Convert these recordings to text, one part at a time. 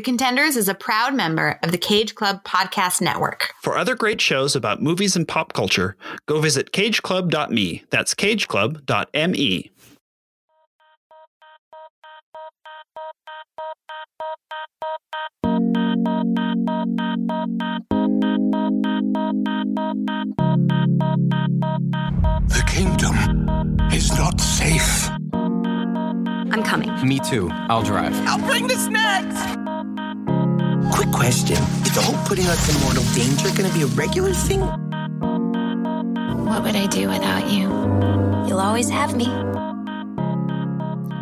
The Contenders is a proud member of the Cage Club Podcast Network. For other great shows about movies and pop culture, go visit cageclub.me. That's cageclub.me. The kingdom is not safe. I'm coming. Me too. I'll drive. I'll bring the snacks. Quick question. Is the whole putting us in mortal danger going to be a regular thing? What would I do without you? You'll always have me.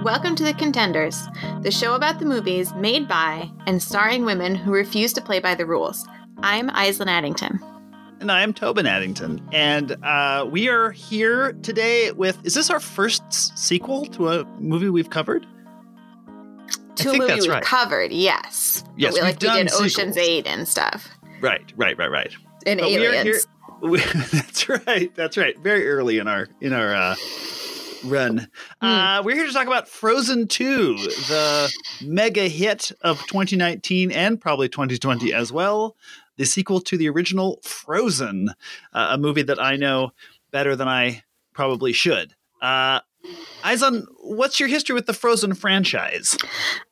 Welcome to The Contenders, the show about the movies made by and starring women who refuse to play by the rules. I'm Aislinn Addington. And I'm Tobin Addington. And uh, we are here today with is this our first s- sequel to a movie we've covered? To a think movie that's we've right. covered, yes. Yes, we, we've like we did done Ocean's. Eight and stuff. Right, right, right, right. And But we Aliens. here- we- that's right. That's right. Very early in our in our uh, run. Hmm. Uh, we're here to talk about Frozen 2, the mega hit of 2019 and probably 2020 as well. The sequel to the original Frozen, uh, a movie that I know better than I probably should. Uh, Aislinn, what's your history with the Frozen franchise?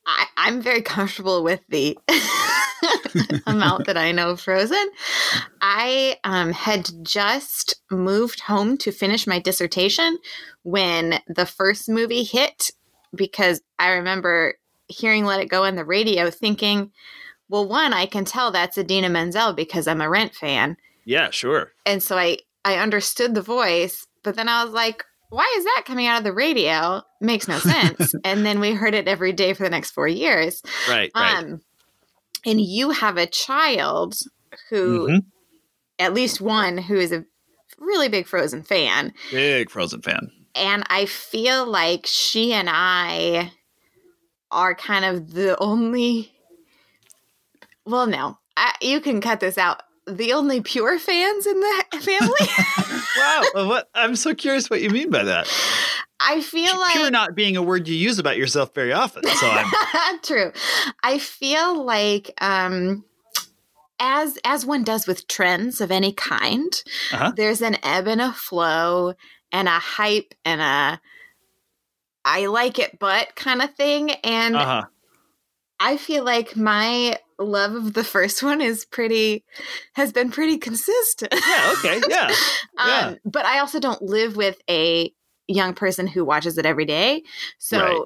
I, I'm very comfortable with the amount that I know of Frozen. I um, had just moved home to finish my dissertation when the first movie hit because I remember hearing Let It Go on the radio thinking, well, one, I can tell that's Idina Menzel because I'm a Rent fan. Yeah, sure. And so I, I understood the voice, but then I was like, why is that coming out of the radio? Makes no sense. and then we heard it every day for the next four years. Right, right. Um, and you have a child who, Mhm. at least one, who is a really big Frozen fan. Big Frozen fan. And I feel like she and I are kind of the only, well, no, I, you can cut this out. The only pure fans in the family. Wow. what I'm so curious what you mean by that. I feel like Pure not being a word you use about yourself very often. So I'm True. I feel like um as as one does with trends of any kind, Uh-huh. there's an ebb and a flow and a hype and a I like it but kind of thing and uh-huh. I feel like my love of the first one is pretty has been pretty consistent. Yeah, okay. Yeah. Yeah. Um, but I also don't live with a young person who watches it every day. So Right.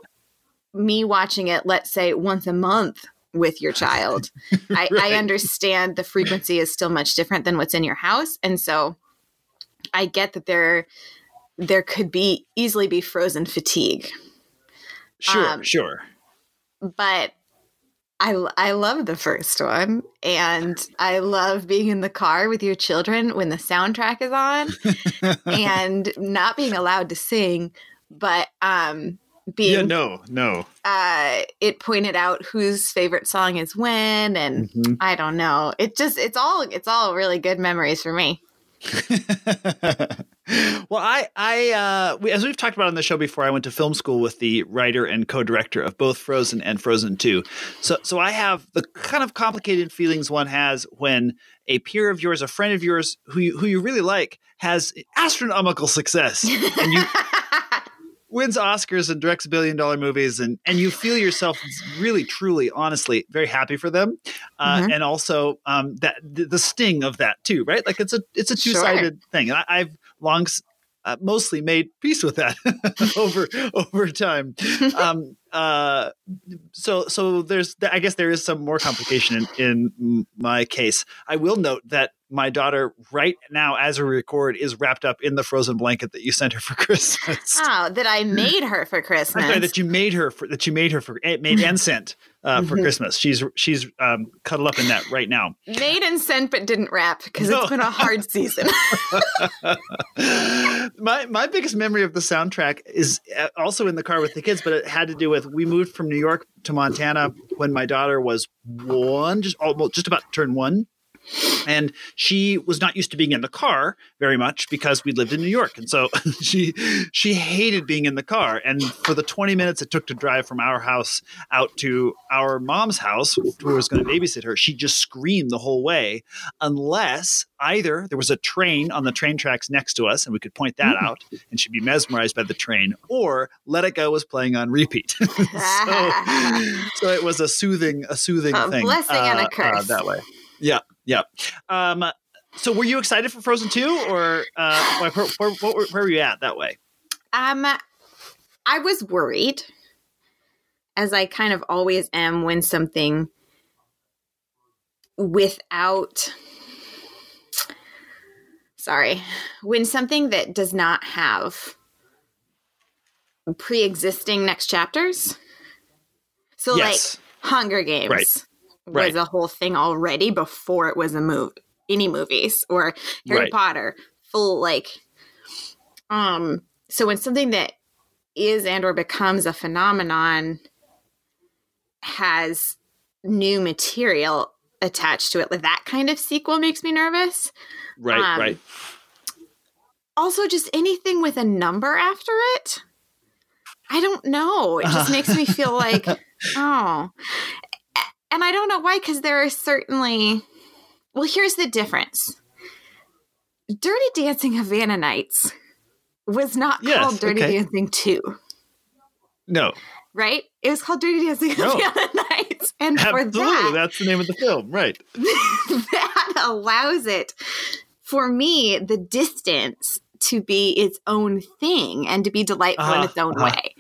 me watching it, let's say once a month with your child, I, I understand the frequency is still much different than what's in your house. And so I get that there there could be easily be frozen fatigue. Sure, um, sure. But I, I love the first one and I love being in the car with your children when the soundtrack is on and not being allowed to sing, but um, being Yeah, no, no. uh, it pointed out whose favorite song is when, and Mhm. I don't know. It just it's all it's all really good memories for me. well, I, I, uh, we, as we've talked about on the show before, I went to film school with the writer and co-director of both Frozen and Frozen Two. So, so I have the kind of complicated feelings one has when a peer of yours, a friend of yours, who you, who you really like, has astronomical success, and you wins Oscars and directs billion dollar movies and and you feel yourself really truly honestly very happy for them. Uh, Mhm. and also um, that the, the sting of that too right? Like it's a it's a two-sided thing. And I, I've long uh, mostly made peace with that over over time um, uh, so so there's I guess there is some more complication in, in my case I will note that my daughter right now as we record is wrapped up in the frozen blanket that you sent her for Christmas. oh, that I made her for Christmas. Sorry that you made her for that you made her for eh, made and sent uh, for Mhm. Christmas. She's she's um, cuddled up in that right now. made and sent but didn't wrap because No. it's been a hard season. my my biggest memory of the soundtrack is uh, also in the car with the kids, but it had to do with we moved from New York to Montana when my daughter was one, just almost just about to turn one. And she was not used to being in the car very much because we lived in New York, and so she she hated being in the car. And for the twenty minutes it took to drive from our house out to our mom's house, who was going to babysit her, she just screamed the whole way, unless either there was a train on the train tracks next to us, and we could point that Mm. out, and she'd be mesmerized by the train, or Let It Go was playing on repeat. so, so it was a soothing a soothing A thing, blessing and a uh, uh, curse. that way. Yeah, yeah. Um, so were you excited for Frozen 2 or uh, where, where, where, were- where were you at that way? Um, I was worried, as I kind of always am when something without. Sorry, when something that does not have pre-existing next chapters. So, yes. like Hunger Games Right. Was a whole thing already before it was a movie, any movies or Harry Right. Potter, full like. Um. So when something that is and or becomes a phenomenon has new material attached to it, like that kind of sequel makes me nervous. right, um, right. Also, just anything with a number after it. I don't know. It just makes me feel like, oh. And I don't know why, because there are certainly. Well, here's the difference Dirty Dancing Havana Nights was not Yes, called Dirty okay. Dancing 2, No, right? It was called Dirty Dancing No. Havana Nights. And for that, That's the name of the film, right? that allows it for me the distance to be its own thing and to be delightful in Uh-huh, its own uh-huh. way.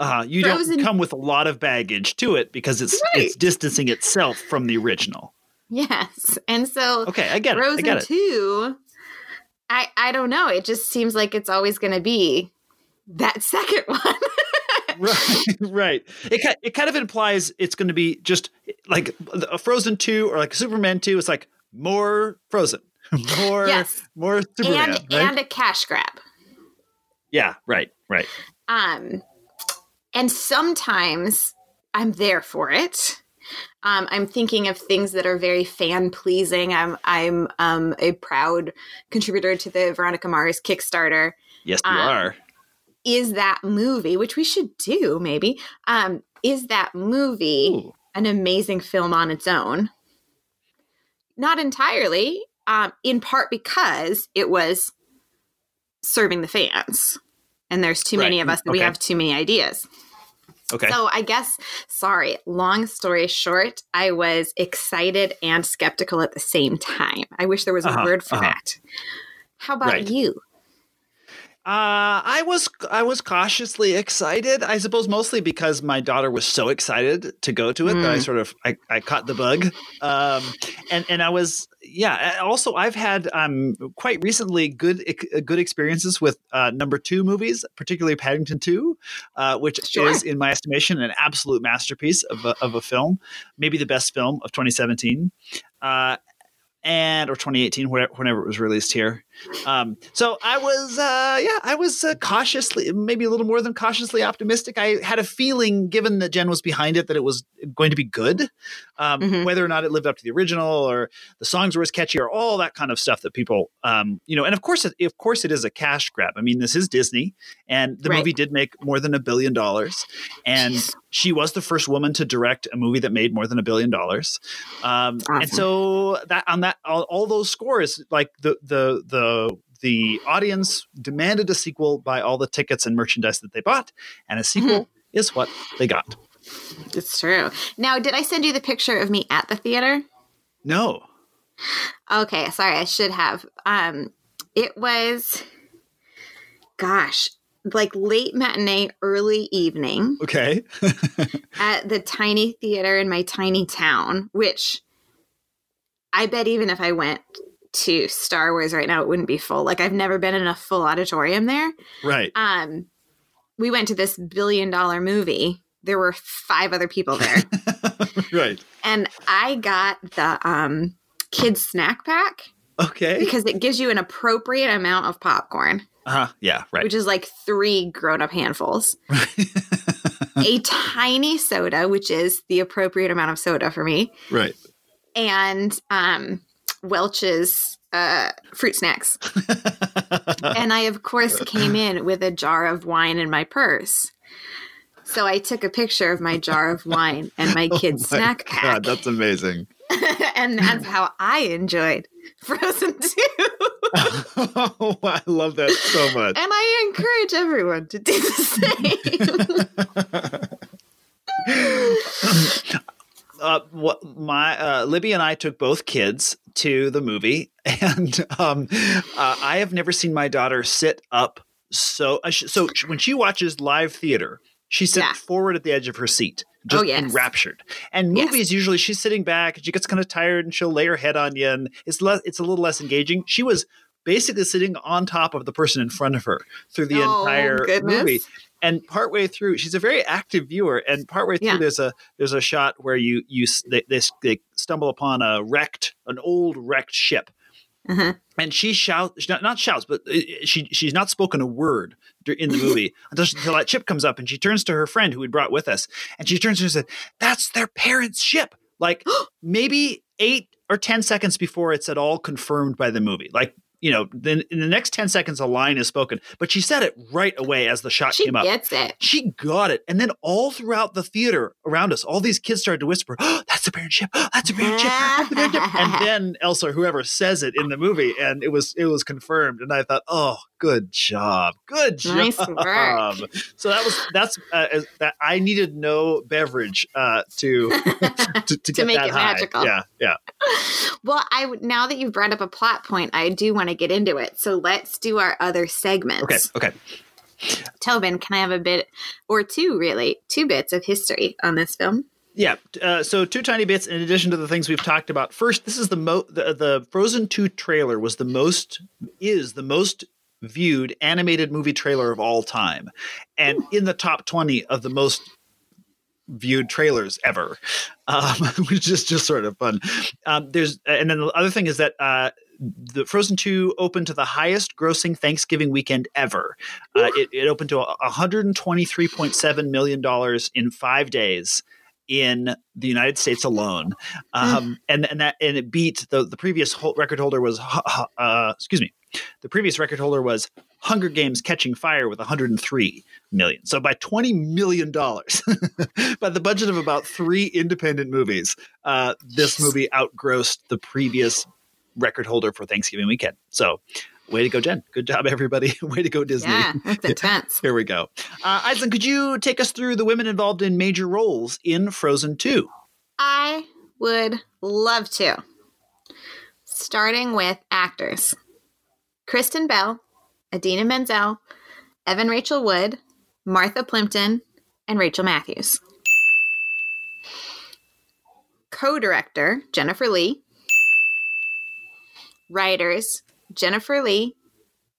Uh, you Frozen- don't come with a lot of baggage to it because it's Right. it's distancing itself from the original. Yes. And so Okay, I get it. I Frozen get it. 2 I I don't know, it just seems like it's always going to be that second one. right right it, it kind of implies it's going to be just like a frozen 2 or like superman 2 it's like more frozen more Yes. more superman and right? and a cash grab. yeah right right Um, and sometimes I'm there for it. Um, I'm thinking of things that are very fan pleasing. I'm I'm um, a proud contributor to the Veronica Mars Kickstarter. yes you Um, are Is that movie, which we should do maybe? Um, is that movie Ooh. an amazing film on its own? Not entirely. Um, in part because it was serving the fans, and there's too many of us that we have too many ideas. okay So I guess, sorry, long story short, I was excited and skeptical at the same time. I wish there was a Uh-huh, word for uh-huh. that. How about Right. you? Uh, I was I was cautiously excited. I suppose mostly because my daughter was so excited to go to it that I Mm. sort of I, I caught the bug. Um, and and I was yeah. Also, I've had um quite recently good uh, good experiences with uh, number two movies, particularly Paddington Two, uh, which Sure. is in my estimation an absolute masterpiece of a, of a film, maybe the best film of 2017. Uh, and or 2018 whenever it was released here um, so i was uh, yeah i was uh, cautiously maybe a little more than cautiously optimistic i had a feeling given that jen was behind it that it was going to be good um, Mhm. whether or not it lived up to the original or the songs were as catchy or all that kind of stuff that people um, you know and of course it, of course it is a cash grab i mean this is disney and the Right. movie did make more than a billion dollars and Jeez. she was the first woman to direct a movie that made more than a billion dollars um, and so that on that all, all those scores like the the the the audience demanded a sequel by all the tickets and merchandise that they bought and a sequel is what they got It's true. Now, did I send you the picture of me at the theater? no Okay, sorry, I should have. Um, it was, gosh, like late matinee, early evening okay at the tiny theater in my tiny town, which I bet even if I went to Star Wars right now, it wouldn't be full. Like I've never been in a full auditorium there. right Um, we went to this billion dollar movie. There were five other people there, right and I got the um kids snack pack okay because it gives you an appropriate amount of popcorn, Uh huh. yeah right which is like three grown up handfuls. a tiny soda, which is the appropriate amount of soda for me, right and um, Welch's uh, fruit snacks. and I, of course, came in with a jar of wine in my purse. So I took a picture of my jar of wine and my kid's Oh my snack pack. God, that's amazing. and that's how I enjoyed Frozen 2. oh, I love that so much. and I encourage everyone to do the same. uh, what my uh, Libby and I took both kids to the movie, and um, uh, I have never seen my daughter sit up so. Uh, so when she watches live theater, she sits Yeah. forward at the edge of her seat, just Oh, yes. enraptured. And Yes. movies usually she's sitting back, she gets kind of tired, and she'll lay her head on you, and it's less. It's a little less engaging. She was basically sitting on top of the person in front of her through the Oh, entire goodness. movie and partway through she's a very active viewer and partway through Yeah. there's a there's a shot where you you they, they, they stumble upon a wrecked an old wrecked ship Uh-huh. and she shouts not, not shouts but uh, she she's not spoken a word in the movie until, she, until that ship comes up and she turns to her friend who we brought with us and she turns to her and said that's their parents ship like maybe eight or ten seconds before it's at all confirmed by the movie like you know then in the next 10 seconds a line is spoken but she said it right away as the shot She came up She gets it. she got it. And then all throughout the theater around us, all these kids started to whisper, oh, that's a parent ship. Oh, that's a parent ship. That's the parent ship. And then Elsa, or whoever says it in the movie, and it was it was confirmed. And I thought, oh, good job. Good job. Nice work. So that was that's uh, as- that I needed no beverage uh, to to, to, get make it high. magical. Yeah, yeah. Well, I now that you've brought up a plot point, I do want to get into it. So let's do our other segments. Okay, okay. Tobin, can I have a bit or two, really, two bits of history on this film? Yeah. Uh, so two tiny bits in addition to the things we've talked about. First, this is the mo the, the Frozen 2 trailer was the most is the most viewed animated movie trailer of all time and in the top 20 of the most viewed trailers ever um, which is just sort of fun um, there's and then the other thing is that uh, the Frozen 2 opened to the highest grossing Thanksgiving weekend ever. Uh, it, it opened to $123.7 million in five days in the United States alone. Um, and, and that, and it beat the, the previous record holder was, uh, excuse me, the previous record holder was Hunger Games Catching Fire with 103 million. So by 20 million dollars, by the budget of about three independent movies, uh, this movie outgrossed the previous record holder for Thanksgiving weekend. So, way to go, Jen. Good job, everybody. way to go, Disney. Yeah, that's intense. Here we go. Uh, Aislinn, could you take us through the women involved in major roles in Frozen 2? I would love to. Starting with actors Kristen Bell, Idina Menzel, Evan Rachel Wood, Martha Plimpton, and Rachel Matthews. Co director Jennifer Lee. Writers Jennifer Lee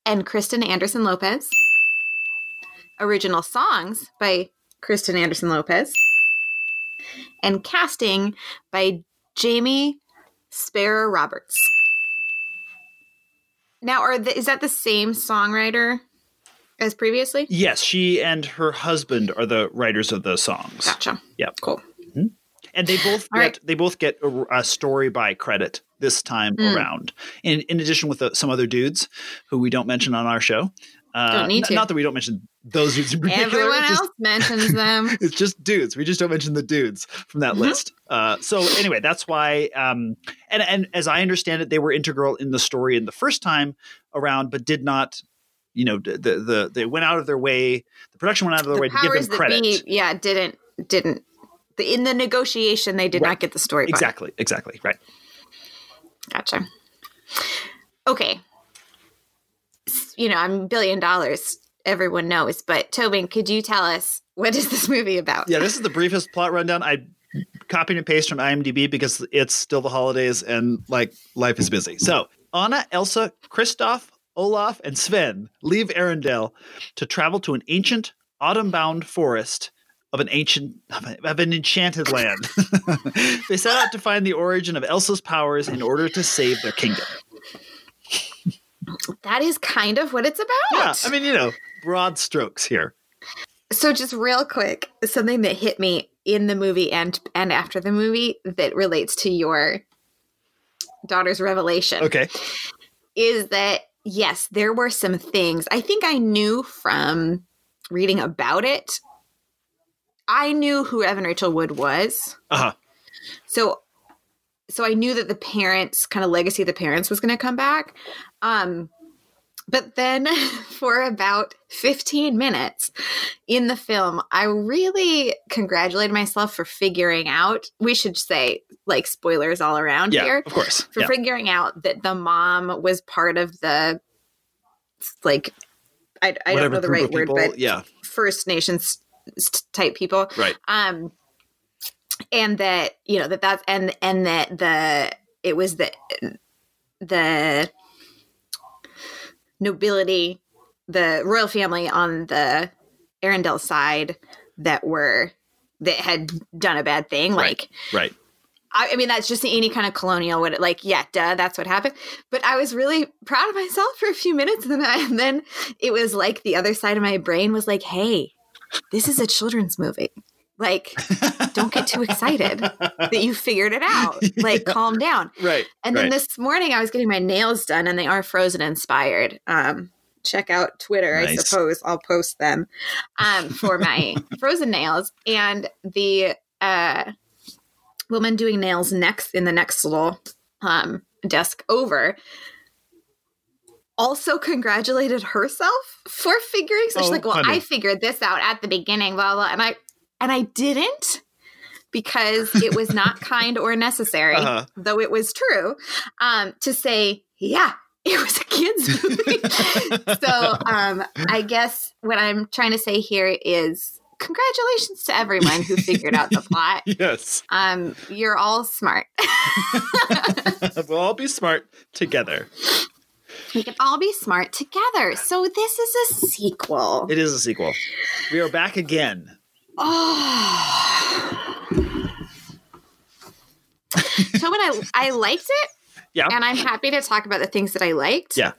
and Kristen Anderson Lopez. Original songs by Kristen Anderson Lopez and casting by Jamie Sparer Roberts. Now, are the, is that the same songwriter as previously? Yes, she and her husband are the writers of the songs. Gotcha. Yep. Cool. And they both get right. they both get a, a story by credit this time Mm. around. In in addition with uh, some other dudes who we don't mention on our show. Uh, Don't need n- to. Not that we don't mention those dudes in particular. Everyone it's just- else mentions them. it's just dudes. We just don't mention the dudes from that Mhm. list. Uh, so anyway, that's why. Um, and and as I understand it, they were integral in the story in the first time around, but did not. You know, the the, the they went out of their way. The production went out of their the way to give them credit. be, yeah, didn't didn't. In the negotiation, they did Right. not get the story. part. Exactly. Exactly. Right. Gotcha. Okay. You know, I'm billion dollars. Everyone knows, but Tobin, could you tell us what is this movie about? Yeah, this is the briefest plot rundown. I copied and pasted from IMDb because it's still the holidays and like life is busy. So Anna, Elsa, Kristoff, Olaf, and Sven leave Arendelle to travel to an ancient autumn-bound forest of an ancient of an enchanted land. they set out to find the origin of Elsa's powers in order to save their kingdom. That is kind of what it's about. Yeah, I mean, you know, broad strokes here. So just real quick, something that hit me in the movie and and after the movie that relates to your daughter's revelation Okay. is that yes, there were some things I think I knew from reading about it. I knew who Evan Rachel Wood was. Uh huh. So so I knew that the parents kind of legacy of the parents was going to come back. Um but then for about 15 minutes in the film, I really congratulated myself for figuring out, we should say like spoilers all around Yeah. here Of course. for Yeah. figuring out that the mom was part of the like I, I don't know the right word, people- but yeah. First Nations type people. Right. Um, and that you know that that's and and that the it was the the nobility, the royal family on the Arendelle side that were that had done a bad thing, Right. like Right. I, I mean, that's just any kind of colonial would like, yeah, duh, that's what happened. But I was really proud of myself for a few minutes, and then, I, and then it was like the other side of my brain was like, "Hey, this is a children's movie. Like, don't get too excited that you figured it out. Like, calm down." Right. And then right. this morning, I was getting my nails done, and they are Frozen inspired. Um, check out Twitter, I suppose. I'll post them um, for my Frozen nails. And the uh, woman doing nails next in the next little um, desk over also congratulated herself for figuring. So she's Oh, like, "Well, honey. I figured this out at the beginning, blah blah," and I and I didn't because it was not kind or necessary Uh-huh. though it was true, um, to say, yeah, it was a kids movie. so um, I guess what I'm trying to say here is congratulations to everyone who figured out the plot. yes. Um, you're all smart. we'll all be smart together. We can all be smart together. So this is a sequel. It is a sequel. We are back again. Oh. so when I I liked it, Yeah. and I'm happy to talk about the things that I liked. Yeah.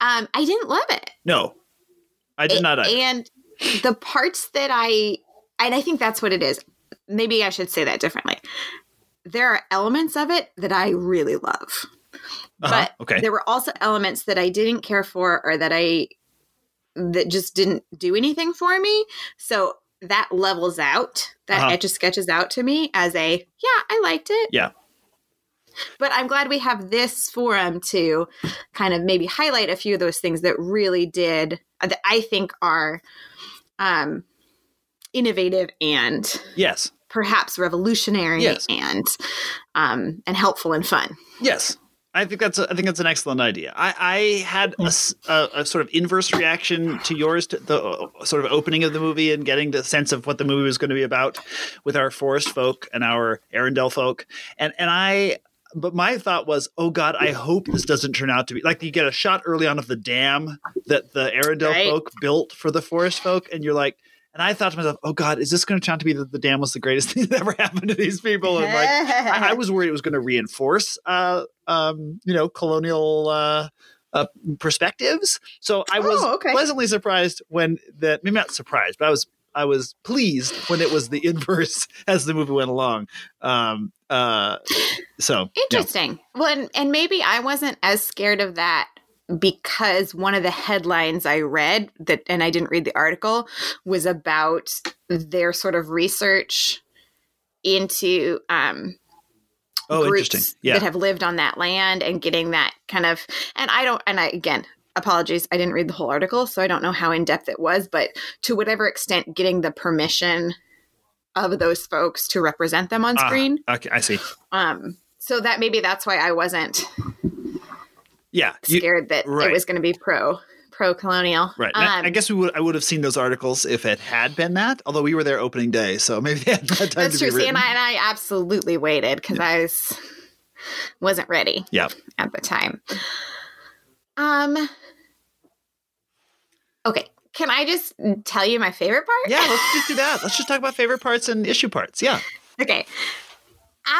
Um, I didn't love it. No, I did A- not. either. And the parts that I, and I think that's what it is. Maybe I should say that differently. There are elements of it that I really love, Uh-huh. but Okay. there were also elements that I didn't care for or that I that just didn't do anything for me. So that levels out. That Uh-huh. etch a sketches out to me as a yeah, I liked it. Yeah. But I'm glad we have this forum to kind of maybe highlight a few of those things that really did that I think are um, innovative and Yes. perhaps revolutionary Yes. and um, and helpful and fun. Yes. I think that's a, I think that's an excellent idea. I, I had a sort of inverse reaction to yours, to the uh, sort of opening of the movie and getting the sense of what the movie was going to be about with our forest folk and our Arendelle folk, and and I. But my thought was, oh God, I hope this doesn't turn out to be like you get a shot early on of the dam that the Arendelle Right. folk built for the forest folk, and you're like, and I thought to myself, oh God, is this going to turn out to be that the dam was the greatest thing that ever happened to these people? And like, I, I was worried it was going to reinforce, uh, um, you know, colonial uh, uh, perspectives. So I was Oh, okay. pleasantly surprised when that. Maybe not surprised, but I was I was pleased when it was the inverse as the movie went along. Um, uh, so yeah. Interesting. Well, and, and maybe I wasn't as scared of that because one of the headlines I read that, and I didn't read the article, was about their sort of research into um, oh, groups interesting. Yeah, that have lived on that land and getting that kind of. And I don't. And I again. Apologies, I didn't read the whole article, so I don't know how in depth it was. But to whatever extent, getting the permission of those folks to represent them on Ah, screen, okay, I see. um, so that maybe that's why I wasn't Yeah, you- scared that right. it was going to be pro pro colonial. Right. I- Um, I guess we would. I would have seen those articles if it had been that. Although we were there opening day, so maybe they had time that's true. See, and I, and I absolutely waited because I was wasn't ready yeah. at the time. Um. Okay, can I just tell you my favorite part? Yeah. Let's just do that. Let's just talk about favorite parts and issue parts. Yeah. Okay.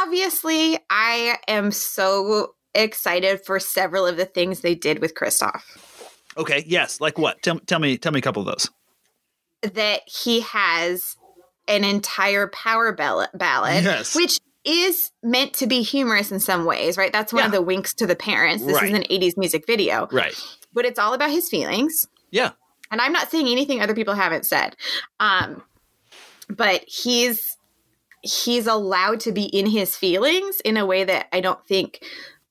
Obviously, I am so excited for several of the things they did with Kristoff. Okay. Yes. Like what? Tell, tell me. Tell me a couple of those. that he has an entire power ballad Yes. which is meant to be humorous in some ways, right? That's one of the winks to the parents. This Right. is an 80s music video, Right. but it's all about his feelings. Yeah. And I'm not saying anything other people haven't said. Um, but he's he's allowed to be in his feelings in a way that I don't think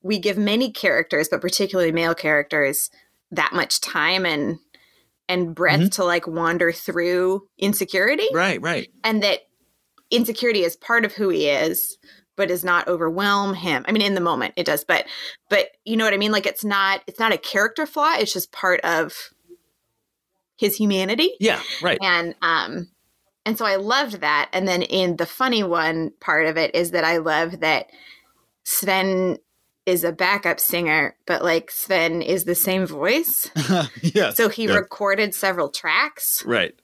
we give many characters, but particularly male characters, that much time and and breadth Mhm. to like wander through insecurity Right. Right. and that insecurity is part of who he is but does not overwhelm him i mean in the moment it does but but you know what i mean like it's not it's not a character flaw it's just part of his humanity Yeah. Right. and um and so i loved that and then in the funny one part of it is that i love that sven is a backup singer but like sven is the same voice yes. so he Yeah. recorded several tracks Right.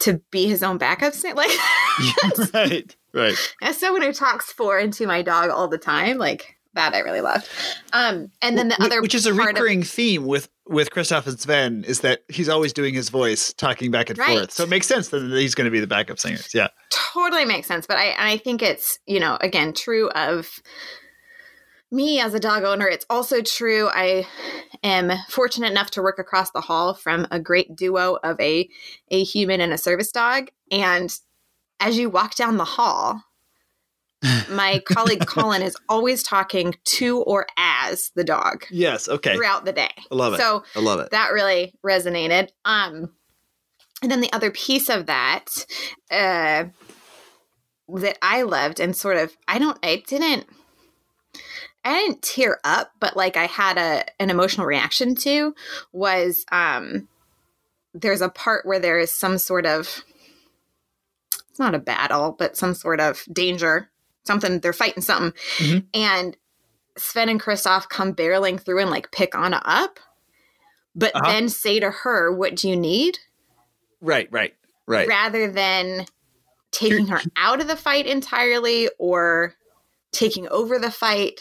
to be his own backup singer like right. Right. As someone who talks for and to my dog all the time, like that I really loved. Um, and then the other which is a part of- recurring theme with with Kristoff and Sven is that he's always doing his voice, talking back and Right. forth. So it makes sense that he's going to be the backup singers. Yeah. totally makes sense. But I I think it's, you know, again, true of me as a dog owner. It's also true. I am fortunate enough to work across the hall from a great duo of a a human and a service dog. And as you walk down the hall, my colleague Colin is always talking to or as the dog Yes. Okay. throughout the day. I love it. So I love it. that really resonated. Um, and then the other piece of that uh, that I loved and sort of I don't I didn't I didn't tear up, but like I had a an emotional reaction to was um, there's a part where there is some sort of it's not a battle, but some sort of danger, something they're fighting something, Mhm. and Sven and Kristoff come barreling through and like pick Anna up, but Uh-huh. then say to her, "What do you need?" Right. Right. Right. rather than taking her out of the fight entirely or taking over the fight,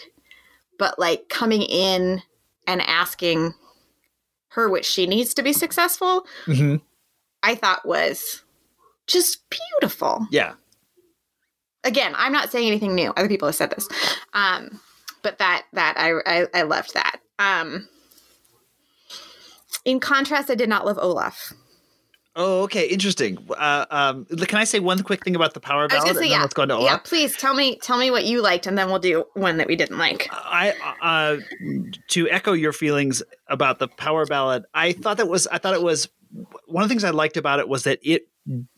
but like coming in and asking her what she needs to be successful, Mhm. I thought was just beautiful. Yeah. Again, I'm not saying anything new. Other people have said this. Um, but that that I, I I loved that. Um in contrast, I did not love Olaf. Oh, okay. Interesting. Uh, um, can I say one quick thing about the power I was ballad? say, and then yeah, let's go into yeah. Please tell me, tell me what you liked, and then we'll do one that we didn't like. I uh, to echo your feelings about the power ballad. I thought that was I thought it was one of the things I liked about it was that it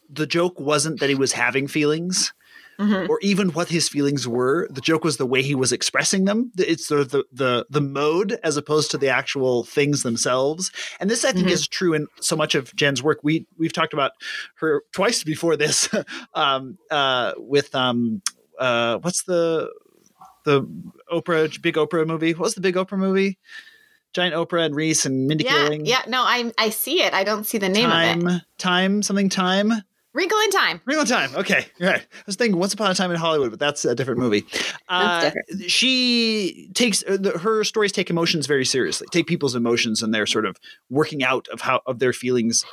the joke wasn't that he was having feelings Mhm. or even what his feelings were. The joke was the way he was expressing them. It's the the the, the mode as opposed to the actual things themselves. And this I think Mhm. is true in so much of Jen's work. We we've talked about her twice before this um, uh, with um, uh, what's the the Oprah big Oprah movie? What was the big Oprah movie? Giant Oprah and Reese and Mindy Yeah, Kaling. yeah. No, I I see it. I don't see the name of it. time, time, something time. Wrinkle in Time. Real time. Okay. Right. I was thinking Once Upon a Time in Hollywood, but that's a different movie. Uh, That's She takes uh, the, her stories take emotions very seriously. Take people's emotions and their sort of working out of how of their feelings.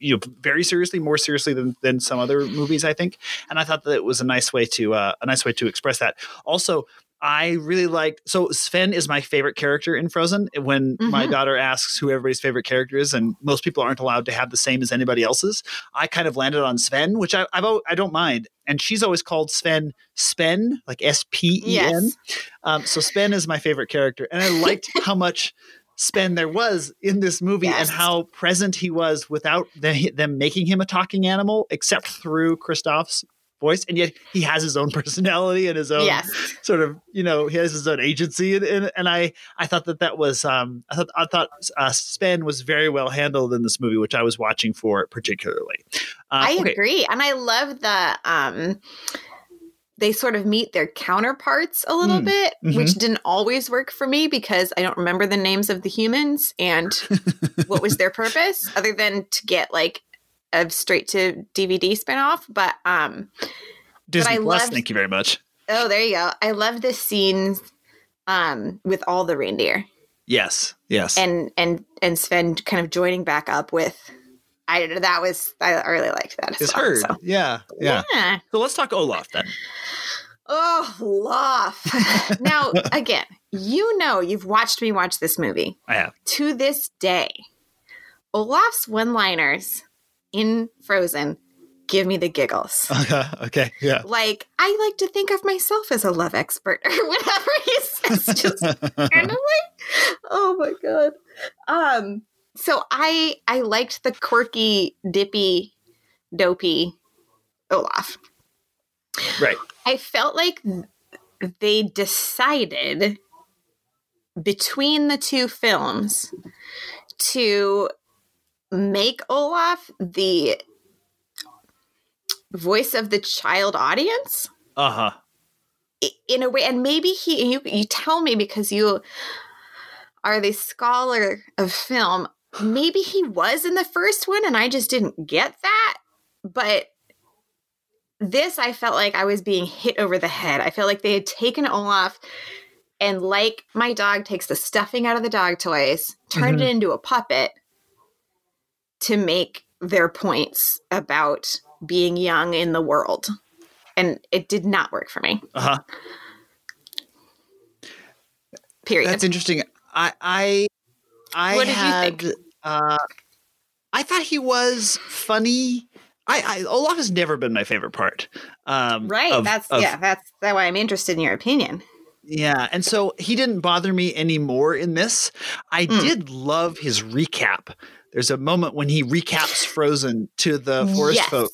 You know, very seriously, more seriously than, than some other movies, I think. And I thought that it was a nice way to uh, a nice way to express that. Also, I really like So Sven is my favorite character in Frozen. When my Mhm. daughter asks who everybody's favorite character is, and most people aren't allowed to have the same as anybody else's, I kind of landed on Sven, which I I've, I don't mind. And she's always called Sven Spen, like S P E N. Yes. Um, so Sven is my favorite character, and I liked how much Spen there was in this movie Yes. and how present he was without the, them making him a talking animal, except through Kristoff's voice, and yet he has his own personality and his own Yes. sort of you know he has his own agency and, and, and I I thought that that was um I thought I thought uh, Spen was very well handled in this movie, which I was watching for particularly. Uh, I okay. agree, and I love the um. They sort of meet their counterparts a little Mm, bit, mhm. which didn't always work for me because I don't remember the names of the humans and what was their purpose other than to get like a straight to DVD spinoff. But um, Disney I Plus, loved- thank you very much. oh, there you go. I love the scenes um with all the reindeer. Yes, yes. and and and Sven kind of joining back up with I that was I really liked that as it's well, heard. so. Yeah, yeah. yeah. So let's talk Olaf then. Oh, Olaf. now, again, you know you've watched me watch this movie. I have. To this day, Olaf's one liners in Frozen give me the giggles. okay. Yeah. Like, I like to think of myself as a love expert or whatever he says, just randomly. Oh my god. Um, so I I liked the quirky, dippy, dopey Olaf. right. I felt like they decided between the two films to make Olaf the voice of the child audience Uh huh. in a way and maybe he you you tell me because you are the scholar of film maybe he was in the first one and I just didn't get that but this I felt like I was being hit over the head. I felt like they had taken Olaf and like my dog takes the stuffing out of the dog toys, turned it into a puppet to make their points about being young in the world. And it did not work for me. Uh huh. Period. That's interesting. I I I What did you had think? uh I thought he was funny. I, I Olaf has never been my favorite part. Um right. of- that's of- yeah, that's that's why I'm interested in your opinion. Yeah, and so he didn't bother me anymore in this. I Mm. did love his recap. There's a moment when he recaps Frozen to the forest Yes. folk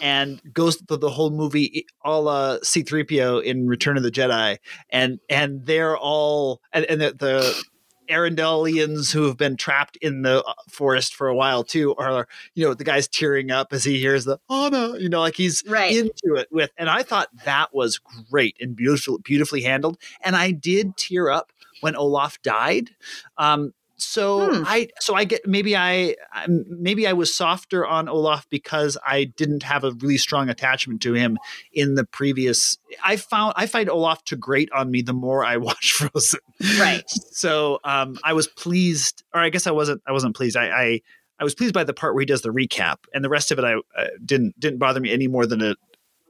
and goes through the whole movie a la C3PO in Return of the Jedi. And and they're all and, and the, the Arendellians who have been trapped in the uh, forest for a while too are you know the guy's tearing up as he hears the Anna you know like he's Right. into it with and I thought that was great and beautiful beautifully handled and I did tear up when Olaf died um so Hmm. I so I get maybe I maybe I was softer on Olaf because I didn't have a really strong attachment to him in the previous I found I find Olaf to grate on me the more I watch Frozen Right. so um, I was pleased, or I guess I wasn't. I wasn't pleased. I, I I was pleased by the part where he does the recap, and the rest of it I uh, didn't didn't bother me any more than it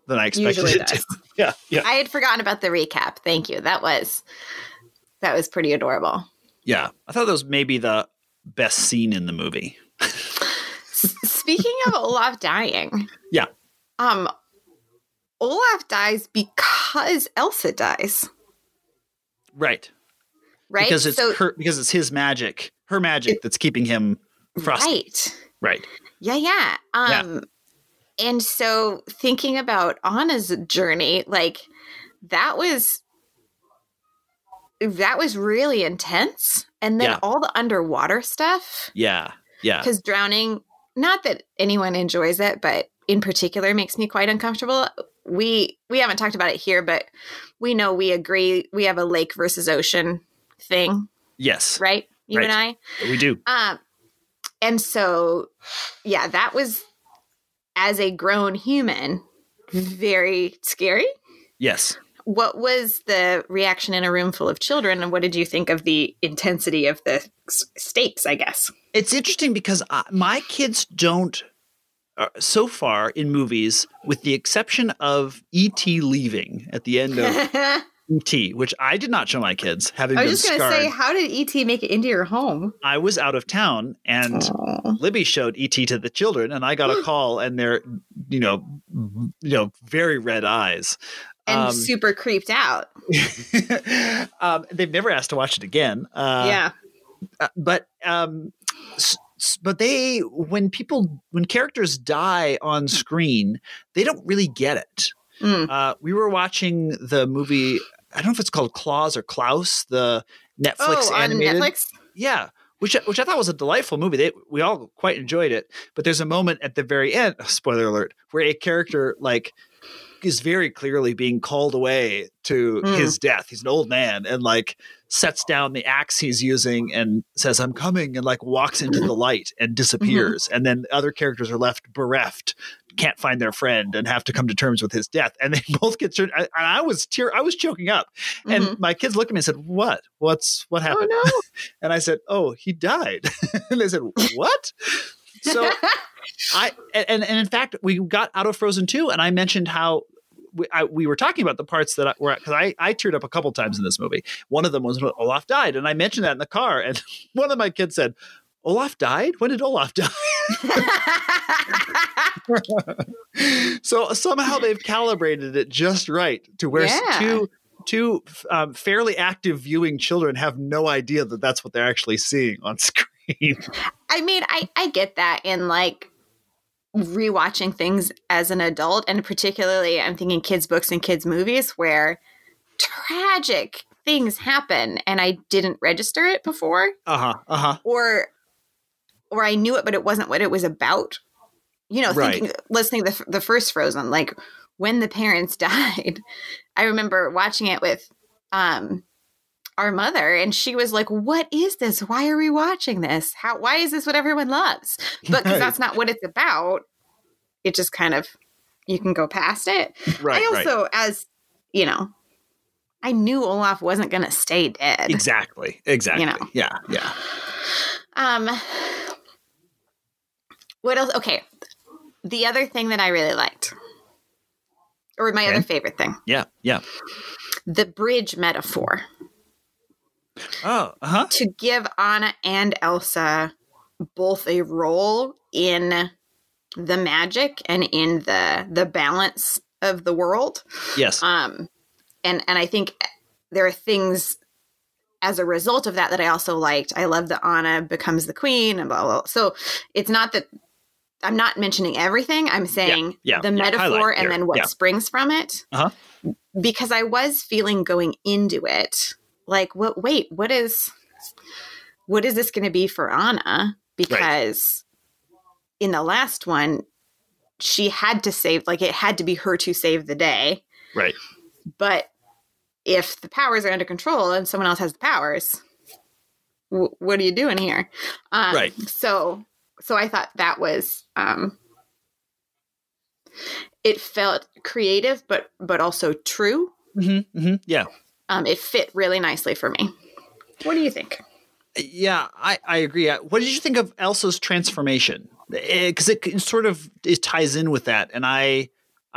than I expected Usually it to. does. Yeah, yeah, I had forgotten about the recap. Thank you. That was that was pretty adorable. Yeah. I thought that was maybe the best scene in the movie. Speaking of Olaf dying, Yeah. um, Olaf dies because Elsa dies, Right, right? because it's so, her because it's his magic, her magic that's keeping him frosty. right, Right. yeah, yeah. Yeah. Um, and so thinking about Anna's journey, like that was that was really intense, and then Yeah. all the underwater stuff. Yeah. Yeah. because drowning not that anyone enjoys it but in particular makes me quite uncomfortable we we haven't talked about it here but we know we agree we have a lake versus ocean thing Yes, right you and i we do. um and so yeah that was as a grown human very scary Yes. What was the reaction in a room full of children and what did you think of the intensity of the stakes i guess It's interesting because I, my kids don't, uh, so far in movies, with the exception of E.T. leaving at the end of E.T., which I did not show my kids, having I was just going to say, how did ET make it into your home? I was out of town and Aw. Libby showed E.T. to the children, and I got a call, and they're, you know, you know, very red eyes. And Um, super creeped out. um, they've never asked to watch it again. Uh, yeah. uh, but um s- but they when people when characters die on screen they don't really get it Mm. uh we were watching the movie i don't know if it's called claus or klaus the netflix oh, on animated Netflix? yeah which which i thought was a delightful movie they, we all quite enjoyed it but there's a moment at the very end spoiler alert where a character like is very clearly being called away to Mm. his death. He's an old man and like sets down the axe he's using and says, I'm coming, and like walks into the light and disappears. And then other characters are left bereft, can't find their friend, and have to come to terms with his death. And they both get turned. And I was tear, I was choking up. And Mhm. my kids looked at me and said, What? What's what Oh, happened? no. And I said, Oh, he died. and they said, What? So I and, and in fact we got out of Frozen 2 and I mentioned how we, I, we were talking about the parts that I, were because I, I teared up a couple times in this movie. One of them was when Olaf died, and I mentioned that in the car, and one of my kids said, "Olaf died? When did Olaf die?" so somehow they've calibrated it just right to where Yeah. two two um, fairly active viewing children have no idea that that's what they're actually seeing on screen. I mean, I I get that in like rewatching things as an adult, and particularly I'm thinking kids books and kids movies where tragic things happen, and I didn't register it before, Uh huh. Uh huh. or or I knew it, but it wasn't what it was about. You know, Right. thinking listening to the, the first Frozen, like when the parents died, I remember watching it with um our mother and she was like what is this why are we watching this how why is this what everyone loves but because that's not what it's about it just kind of you can go past it Right. i right. also as you know i knew olaf wasn't going to stay dead Exactly. Exactly. you know. Yeah. Yeah. um what else okay the other thing that i really liked or my Okay. other favorite thing Yeah. Yeah. the bridge metaphor Oh. Uh huh. to give Anna and Elsa both a role in the magic and in the the balance of the world. Yes. Um and and I think there are things as a result of that that I also liked. I love that Anna becomes the queen and blah blah. blah. So it's not that I'm not mentioning everything. I'm saying yeah, the yeah, metaphor and then what yeah. springs from it. Uh-huh. Because I was feeling going into it like, what? Wait, what is what is this going to be for Anna? Because in the last one, she had to save, like, it had to be her to save the day. right. But if the powers are under control and someone else has the powers, w- what are you doing here? Um, Right. So, so I thought that was, um, it felt creative, but but also true. Mm-hmm, mm-hmm. Yeah. Um, it fit really nicely for me. What do you think? Yeah, I, I agree. Uh, What did you think of Elsa's transformation? Because it, it sort of it ties in with that, and I,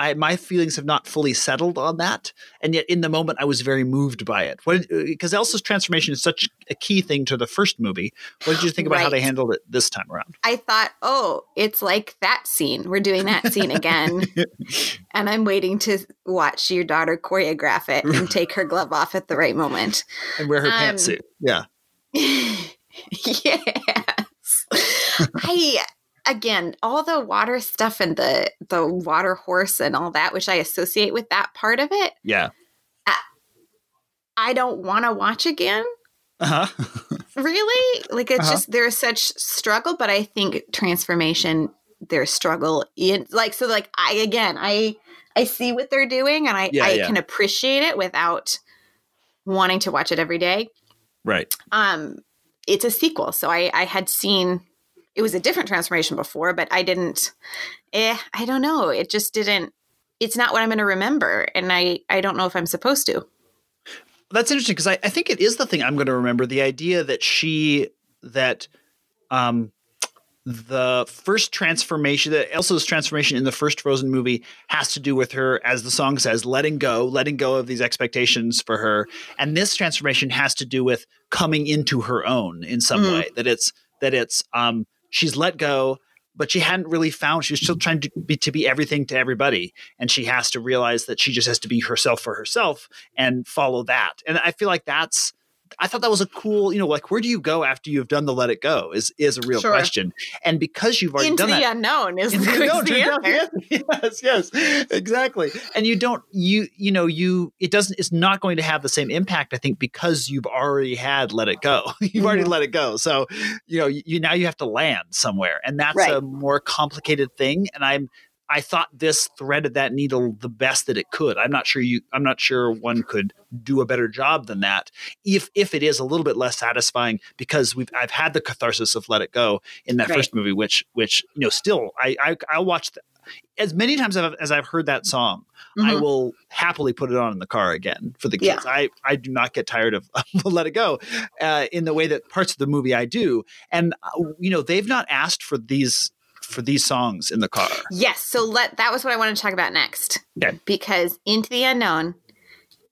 I my feelings have not fully settled on that, and yet in the moment I was very moved by it. What because Elsa's transformation is such a key thing to the first movie. What did you think about how they handled it this time around? I thought, oh, it's like that scene. We're doing that scene again. and I'm waiting to watch your daughter choreograph it and take her glove off at the right moment. And wear her Um, pantsuit. Yeah, yes. I again, all the water stuff and the the water horse and all that, which I associate with that part of it, yeah. I don't want to watch again. Uh huh. Really? Like it's Uh-huh. just there's such struggle, but I think transformation there's struggle in like so like I again I I see what they're doing and I Yeah, I yeah. can appreciate it without wanting to watch it every day. right. Um it's a sequel, so I I had seen it was a different transformation before, but I didn't eh I don't know, it just didn't it's not what I'm going to remember and I I don't know if I'm supposed to. That's interesting because I, I think it is the thing I'm going to remember. The idea that she that um the first transformation that Elsa's transformation in the first Frozen movie has to do with her, as the song says, letting go, letting go of these expectations for her. And this transformation has to do with coming into her own in some Mhm. way. That it's that it's um she's let go, but she hadn't really found she was still trying to be to be everything to everybody. And she has to realize that she just has to be herself for herself and follow that. And I feel like that's I thought that was a cool, you know, like where do you go after you've done the let it go is is a real Sure. question. And because you've already Into done the that, unknown is into the, unknown, the answer. yes, yes, exactly. And you don't, you, you know, you, it doesn't, it's not going to have the same impact, I think, because you've already had let it go. you've already Mhm. let it go. So, you know, you, you now you have to land somewhere, and that's Right. a more complicated thing. And I'm, I thought this threaded that needle the best that it could. I'm not sure you, I'm not sure one could do a better job than that. If if it is a little bit less satisfying because we've I've had the catharsis of Let It Go in that Right. first movie, which which you know still I I I'll watch the, as many times as I've, as I've heard that song. I Mhm. will happily put it on in the car again for the Yeah. kids. I, I do not get tired of Let It Go uh, in the way that parts of the movie I do. And, uh, you know, they've not asked for these for these songs in the car. Yes. So let that was what I wanted to talk about next. Okay. Because Into the Unknown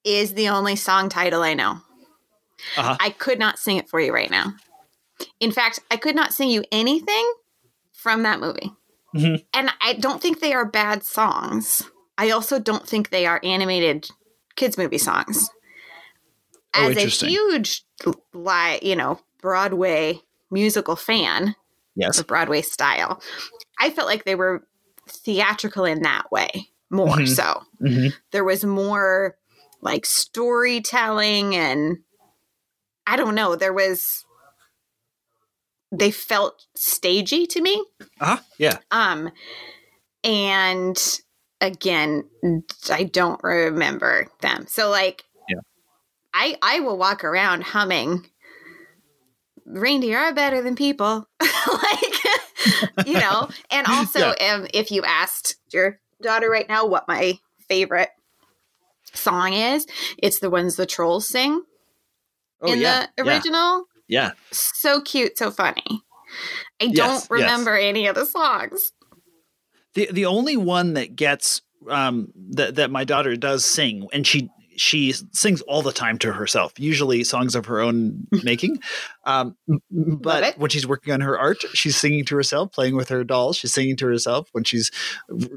is the only song title I know. Uh-huh. I could not sing it for you right now. In fact, I could not sing you anything from that movie. Mhm. And I don't think they are bad songs. I also don't think they are animated kids movie songs. Oh, As a huge, you know, Broadway musical fan, Yes. the Broadway style. I felt like they were theatrical in that way more Mhm. so. Mhm. There was more like storytelling and I don't know, there was they felt stagey to me. Uh-huh. Yeah. Um and again, I don't remember them. So like Yeah. I I will walk around humming reindeer are better than people. like you know, and also um, if you asked your daughter right now what my favorite song is, it's the ones the trolls sing Oh in yeah. the original. Yeah. So cute, so funny. I Yes, don't yes. remember any of the songs. The the only one that gets um that that my daughter does sing and she she sings all the time to herself, usually songs of her own making. Um, but when she's working on her art, she's singing to herself, playing with her dolls. She's singing to herself. When she's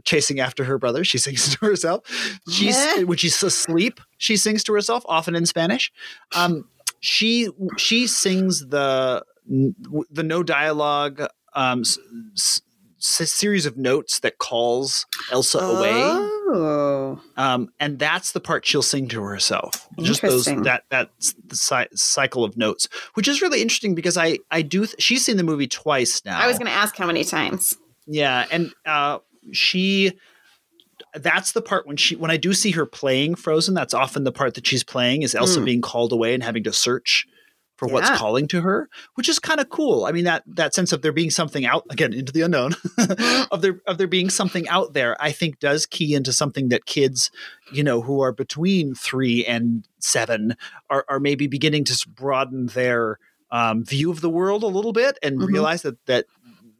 chasing after her brother, she sings to herself. She's Yeah. when she's asleep, she sings to herself, often in Spanish. Um, she she sings the the no dialogue um, s- s- series of notes that calls Elsa away Oh. um, and that's the part she'll sing to herself. Just those that that s- the cy- cycle of notes, which is really interesting because I I do th- she's seen the movie twice now. I was going to ask how many times. yeah, and uh, she that's the part when she when I do see her playing Frozen. That's often the part that she's playing is Elsa Mm. being called away and having to search for what's calling to her, which is kind of cool. I mean that that sense of there being something out again into the unknown of there of there being something out there. I think does key into something that kids, you know, who are between three and seven are are maybe beginning to broaden their um, view of the world a little bit and Mhm. realize that that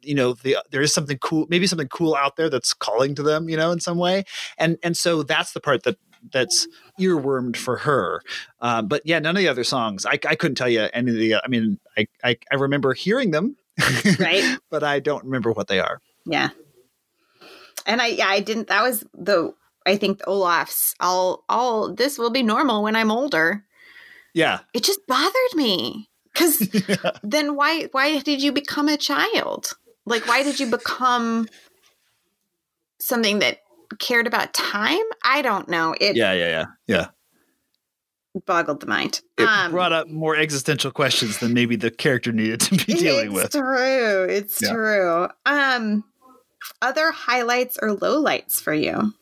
you know the, there is something cool maybe something cool out there that's calling to them you know in some way and and so that's the part that that's earwormed for her um, but yeah none of the other songs I, I couldn't tell you any of the i mean I, I i remember hearing them Right. but i don't remember what they are Yeah. And I yeah, I didn't that was the I think Olaf's all all this will be normal when I'm older. yeah It just bothered me. Cuz then why why did you become a child? Like why did you become something that cared about time? I don't know. It yeah yeah yeah yeah boggled the mind. it Um, brought up more existential questions than maybe the character needed to be dealing it's with true. It's Yeah. true. Um other highlights or lowlights for you?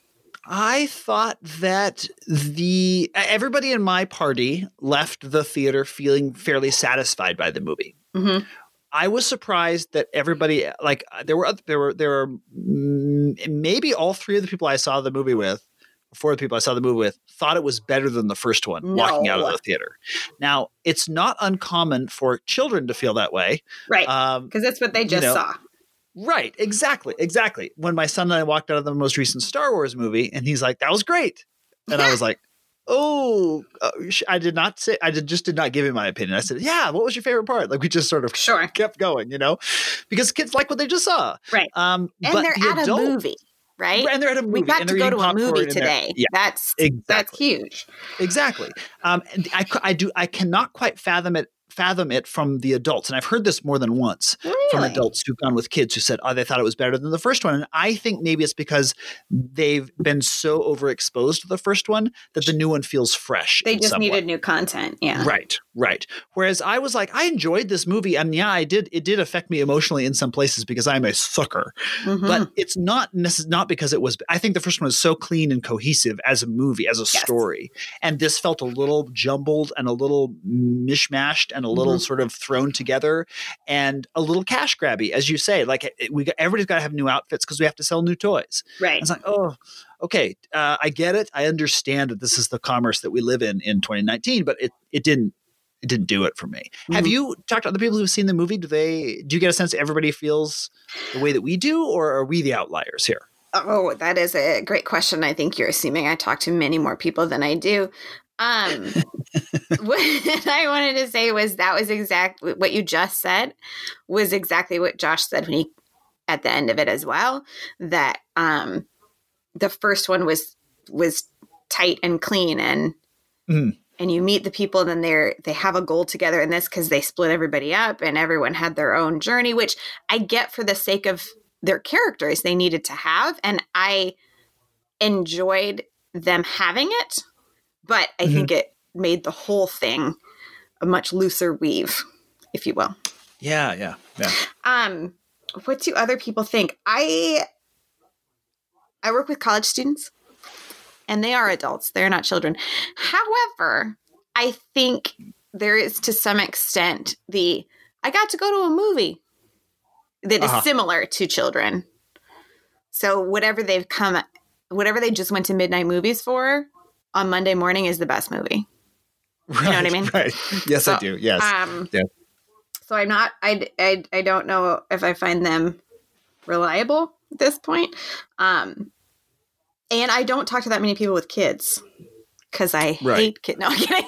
I thought that the everybody in my party left the theater feeling fairly satisfied by the movie. Mhm. I was surprised that everybody like uh, there were there were there were mm, maybe all three of the people I saw the movie with, four of the people I saw the movie with, thought it was better than the first one walking out of the theater. Now it's not uncommon for children to feel that way. Right. Um, Because that's what they just know, saw. Right, exactly, exactly. When my son and I walked out of the most recent Star Wars movie, and he's like, "That was great," and I was like, "Oh, uh, I did not say. I did, just did not give him my opinion. I said, "Yeah, what was your favorite part?" Like we just sort of Sure. kept going, you know, because kids like what they just saw. Right. Um, And but they're the at adult- a movie, right? and they're at a movie. we got to go to a movie today. Yeah, That's that's huge. Exactly. Um, and I, I do. I cannot quite fathom it. Fathom it from the adults, and I've heard this more than once from adults who've gone with kids who said, "Oh, they thought it was better than the first one." And I think maybe it's because they've been so overexposed to the first one that the new one feels fresh. They just some way. needed new content. Yeah. Right, right. Whereas I was like, I enjoyed this movie, and yeah, I did. It did affect me emotionally in some places because I'm a sucker. Mhm. But it's not necess- not because it was. I think the first one was so clean and cohesive as a movie, as a Yes. story, and this felt a little jumbled and a little mishmashed and a little Mm-hmm. sort of thrown together and a little cash grabby, as you say. Like it, we, got, everybody's got to have new outfits because we have to sell new toys. right. It's like, oh, okay, uh, I get it. I understand that this is the commerce that we live in in 2019, but it it didn't it didn't do it for me. Have you talked to other people who've seen the movie? Do they do you get a sense everybody feels the way that we do, or are we the outliers here? Oh, that is a great question. I think you're assuming I talk to many more people than I do. Um, what I wanted to say was that was exact what you just said was exactly what Josh said when he at the end of it as well. That um, the first one was was tight and clean and Mhm. And you meet the people and then they're they have a goal together in this because they split everybody up and everyone had their own journey which i get for the sake of their characters they needed to have and i enjoyed them having it but i Mhm. think it made the whole thing a much looser weave if you will Yeah, yeah, yeah. um what do other people think i i work with college students and they are adults they're not children however i think there is to some extent the i got to go to a movie that is Uh-huh. similar to children so whatever they've come whatever they just went to midnight movies for on monday morning is the best movie Right, know what I mean? Right. Yes, I do. Yes. um, Yeah. So I'm not. I, I I don't know if I find them reliable at this point. Um, and I don't talk to that many people with kids because I Right. hate kids. No, I'm kidding.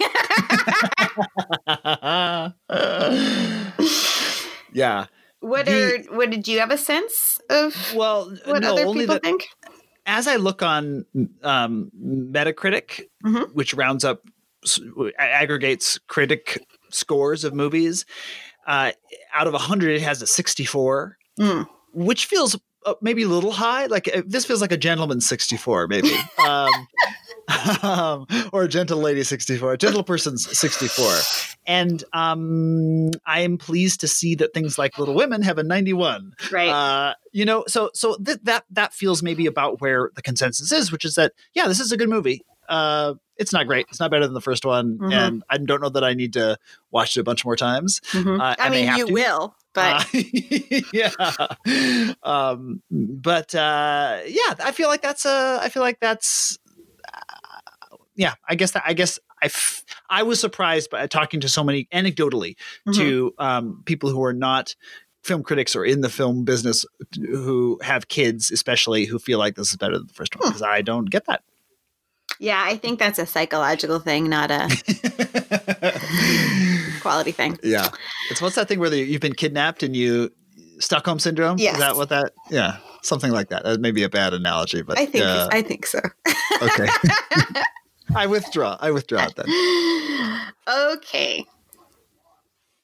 yeah. what The- are what did you have a sense of Well, what no, other people that think? as I look on um, Metacritic, Mhm. which rounds up, aggregates critic scores of movies, uh, out of 100, it has a 64, Mm. which feels maybe a little high. Like uh, this feels like a gentleman 64, maybe. um, um, or a gentle lady 64, a gentle person's 64. And um, I am pleased to see that things like Little Women have a 91 Right. uh, you know, so so th- that that feels maybe about where the consensus is, which is that yeah, this is a good movie. Uh, it's not great. It's not better than the first one, Mhm. and I don't know that I need to watch it a bunch more times. Mhm. uh, I I mean, you to. will, but Uh, yeah, um, but uh, yeah, I feel like that's a. I feel like that's. Uh, yeah, I guess that. I guess I. F- I was surprised by talking to so many anecdotally Mhm. to um, people who are not film critics or in the film business who have kids, especially who feel like this is better than the first one because I don't get that. Yeah, I think that's a psychological thing, not a quality thing. yeah, it's what's that thing where you've been kidnapped and you Stockholm syndrome? Yes. Is that what that? Yeah, something like that. That may be a bad analogy, but I think uh, I think so. okay. I withdraw. I withdraw it then. okay.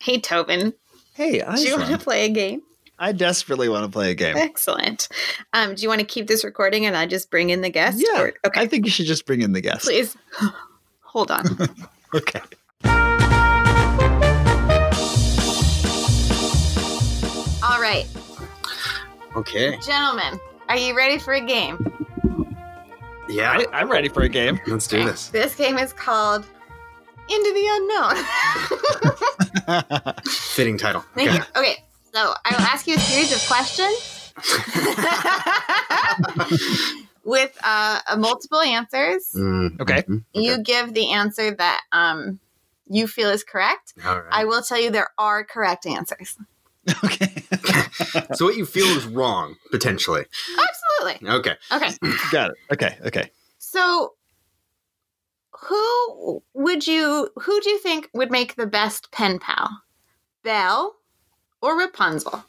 Hey Tobin, Hey, do you want to play a game? I desperately want to play a game. Excellent. Um, do you want to keep this recording and I just bring in the guest? Yeah. Or- okay. I think you should just bring in the guest. Please hold on. Okay. All right, Okay. gentlemen, are you ready for a game? Yeah. I, I'm ready for a game. Let's do this. This game is called Into the Unknown. Fitting title. Thank Okay. you. Okay, so I will ask you a series of questions with uh, multiple answers. Mm, Okay. mhm. You give the answer that um, you feel is correct. All right. I will tell you there are correct answers. okay. so what you feel is wrong potentially. Absolutely. Okay. Okay. Got it. Okay. Okay. So, who would you? Who do you think would make the best pen pal, Belle or Rapunzel?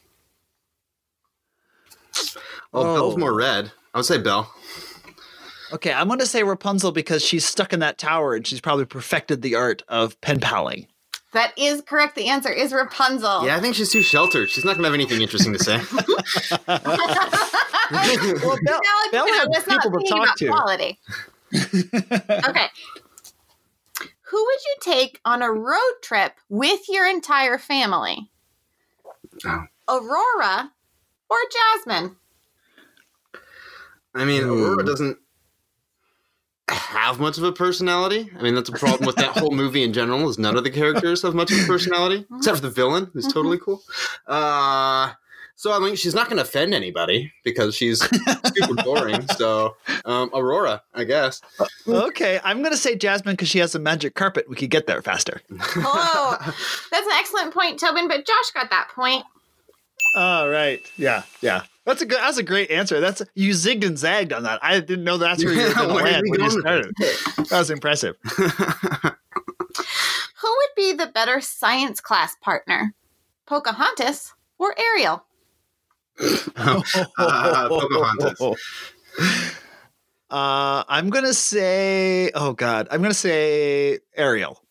Well, Oh. oh. Belle's more red. I would say Belle. Okay. I'm going to say Rapunzel because she's stuck in that tower and she's probably perfected the art of pen paling. That is correct. The answer is Rapunzel. Yeah, I think she's too sheltered. She's not gonna have anything interesting to say. well, Belle, No, Belle no, had that's not people to talk about to. Quality. okay. Who would you take on a road trip with your entire family? Oh. Aurora or Jasmine? I mean, Ooh. Aurora doesn't have much of a personality. I mean, that's a problem with that whole movie in general. Is none of the characters have much of a personality, except for the villain, who's totally cool. Uh, So I mean, she's not going to offend anybody because she's super boring. So um, Aurora, I guess. Okay, I'm gonna say Jasmine because she has a magic carpet. We could get there faster. Oh, that's an excellent point, Tobin. But Josh got that point. All right. Yeah. Yeah. That's a good. That's a great answer. That's you zigged and zagged on that. I didn't know that's where you were going to land when you started. That was impressive. Who would be the better science class partner, Pocahontas or Ariel? Uh, Pocahontas. Uh, I'm gonna say. Oh God, I'm gonna say Ariel.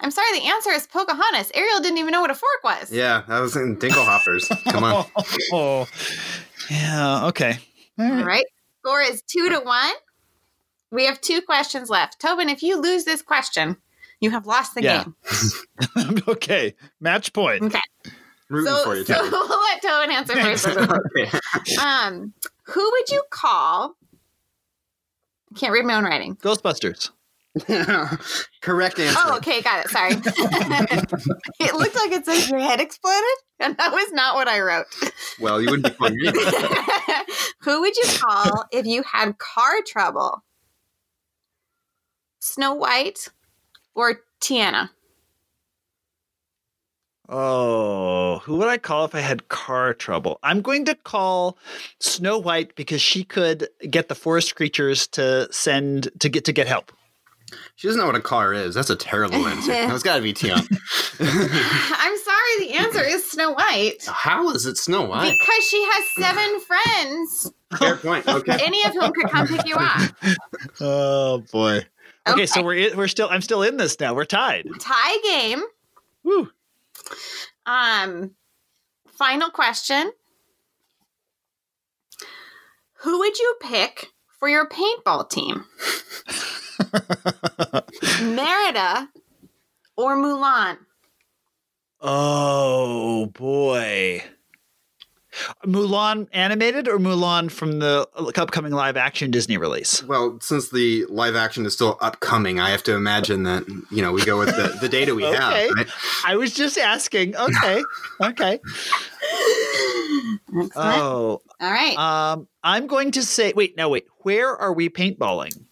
I'm sorry, the answer is Pocahontas. Ariel didn't even know what a fork was. yeah, that was in Dinglehoppers. Come on. Oh, yeah. Okay. All All right. right. Score is two to one. We have two questions left. Tobin, if you lose this question, you have lost the Yeah. game. okay. Match point. Okay. Rooting So, for you, so we'll let Tobin answer first. Okay. um, who would you call? I can't read my own writing. Ghostbusters. Correct answer. Oh, okay, got it. Sorry. it looked like it says your head exploded, and that was not what I wrote. Well, you wouldn't be calling me. Who would you call if you had car trouble? Snow White or Tiana? Oh, who would I call if I had car trouble? I'm going to call Snow White because she could get the forest creatures to send to get to get help. She doesn't know what a car is. That's a terrible answer. That's got to be Tiana. I'm sorry, the answer is Snow White. How is it Snow White? Because she has seven friends, Fair point. Okay. any of whom could come pick you up. Oh boy. Okay, so we're we're still I'm still in this now. We're tied. tie game. Woo. Um, final question: Who would you pick for your paintball team? Merida or Mulan? Oh boy. Mulan animated or Mulan from the upcoming live action Disney release? Well, since the live action is still upcoming, I have to imagine that you know we go with the, the data we Okay. have. Right? I was just asking. Okay. Okay. Oh, All right. um, I'm going to say. Wait, no, wait. Where are we paintballing?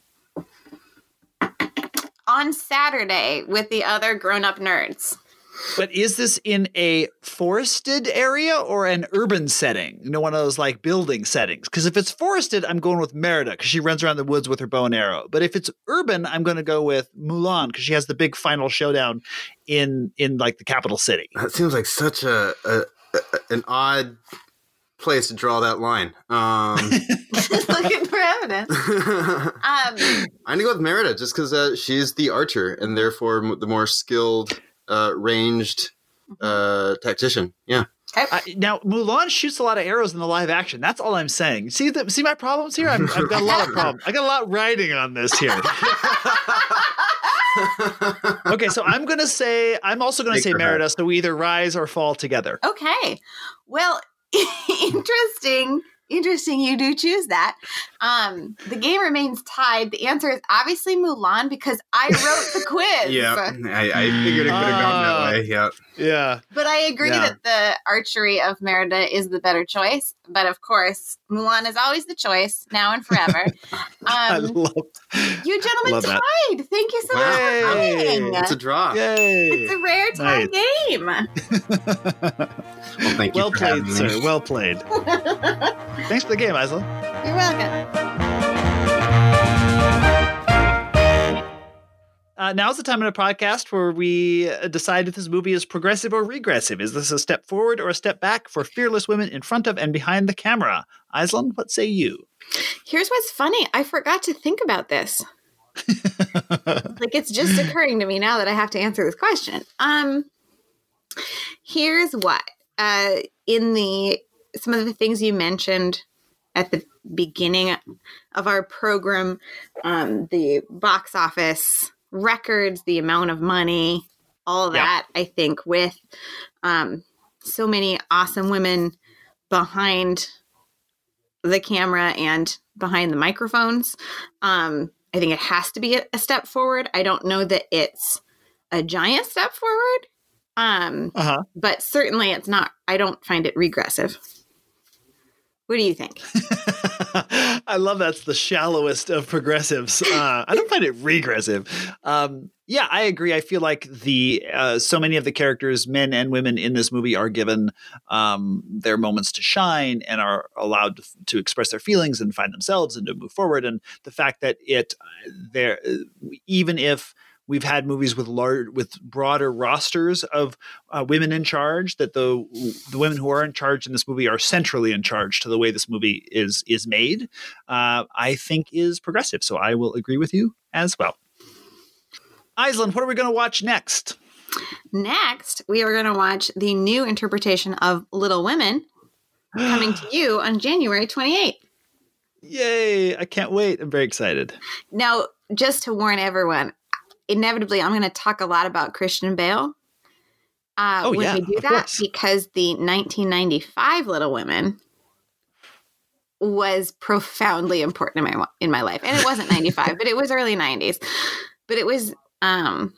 On Saturday with the other grown-up nerds. But is this in a forested area or an urban setting? You know, one of those like building settings. Because if it's forested, I'm going with Merida because she runs around the woods with her bow and arrow. But if it's urban, I'm going to go with Mulan because she has the big final showdown in in like the capital city. That seems like such a, a, a an odd place to draw that line. Um, Just looking for evidence. Um, I'm gonna go with Merida just because uh, she's the archer and therefore the more skilled, uh, ranged uh, tactician. Yeah. Uh, now Mulan shoots a lot of arrows in the live action. That's all I'm saying. See the see my problems here. I'm, I've got a lot of problems. I got a lot riding on this here. Okay, so I'm gonna say I'm also gonna Take say her. Merida. So we either rise or fall together. Okay. Well, interesting. Interesting you do choose that. Um, the game remains tied. The answer is obviously Mulan because I wrote the quiz. yeah. I, I figured it could have gone Ah. that way. Yeah. Yeah. But I agree Yeah. that the archery of Merida is the better choice. But of course, Mulan is always the choice, now and forever. I Um, love. you gentlemen love that. tied. Thank you so much for playing. It's a draw. Yay! It's a rare tie game. Well, thank you well for played, sir. me. Well played. Thanks for the game, Aislinn. You're welcome. Uh, now's the time in a podcast where we uh, decide if this movie is progressive or regressive. Is this a step forward or a step back for fearless women in front of and behind the camera? Aislinn, what say you? Here's what's funny. I forgot to think about this. like it's just occurring to me now that I have to answer this question. Um here's what. Uh in the some of the things you mentioned at the beginning of our program, um the box office records, the amount of money, all Yeah. that, I think with um so many awesome women behind the camera and behind the microphones. Um, I think it has to be a, a step forward. I don't know that it's a giant step forward. Um, Uh-huh. but certainly it's not. I don't find it regressive. What do you think? I love that's the shallowest of progressives. Uh, I don't find it regressive. Um, yeah, I agree. I feel like the uh, so many of the characters, men and women in this movie, are given um, their moments to shine and are allowed to, to express their feelings and find themselves and to move forward. And the fact that it there, even if we've had movies with large with broader rosters of uh, women in charge that the the women who are in charge in this movie are centrally in charge to the way this movie is is made uh, i think is progressive so i will agree with you as well Aislinn, what are we going to watch next? Next, we are going to watch the new interpretation of Little Women coming to you on January 28th. Yay! I can't wait. I'm very excited. Now, just to warn everyone, inevitably, I'm going to talk a lot about Christian Bale. Uh, Oh, when yeah, we do that, course. because the 1995 Little Women was profoundly important in my in my life, and it wasn't 95, but it was early 90s. But it was um,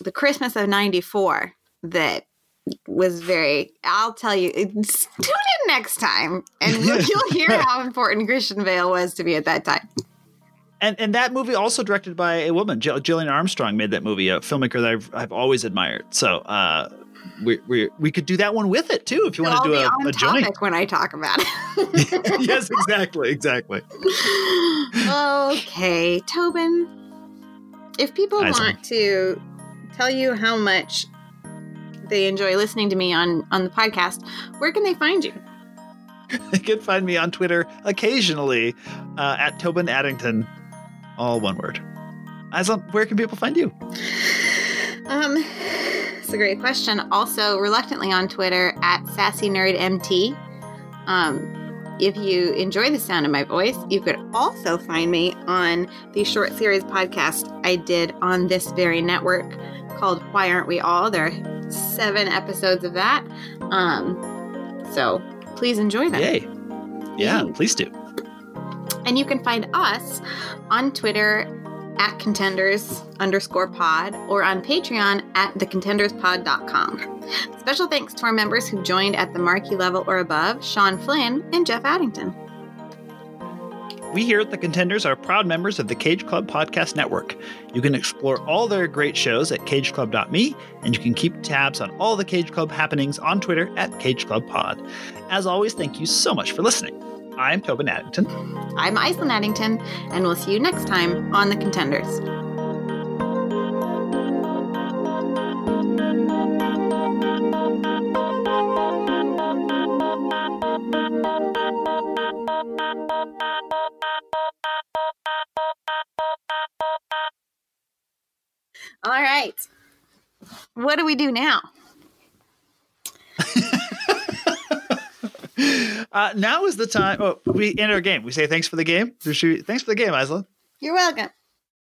the Christmas of '94 that was very. I'll tell you. Tune in next time, and you'll, you'll hear how important Christian Bale was to me at that time. And and that movie also directed by a woman, Jill, Gillian Armstrong, made that movie, a filmmaker that I've I've always admired. So uh, we we we could do that one with it too if you want to do a, on a topic joint. when I talk about it. yes, exactly, exactly. okay, Tobin. If people Hi, want to tell you how much they enjoy listening to me on on the podcast, where can they find you? You can find me on Twitter occasionally uh, at Tobin Addington, all one word. Aislinn, where can people find you? Um, it's a great question. Also, reluctantly on Twitter at sassy nerd mt. Um, if you enjoy the sound of my voice, you could also find me on the short series podcast I did on this very network called Why Aren't We All? There are seven episodes of that. Um, so please enjoy them. Yay! Yeah, Yay. please do. And you can find us on Twitter at contenders underscore pod or on Patreon at thecontenderspod.com. Special thanks to our members who joined at the marquee level or above Sean Flynn and Jeff Addington. We here at The Contenders are proud members of the Cage Club Podcast Network. You can explore all their great shows at cageclub.me, and you can keep tabs on all the Cage Club happenings on Twitter at Cage Club Pod. As always, thank you so much for listening. I'm Tobin Addington. I'm Aislinn Addington, and we'll see you next time on The Contenders. All right. What do we do now? Uh, now is the time. Oh, we end our game. We say thanks for the game. Thanks for the game, Aislinn. You're welcome.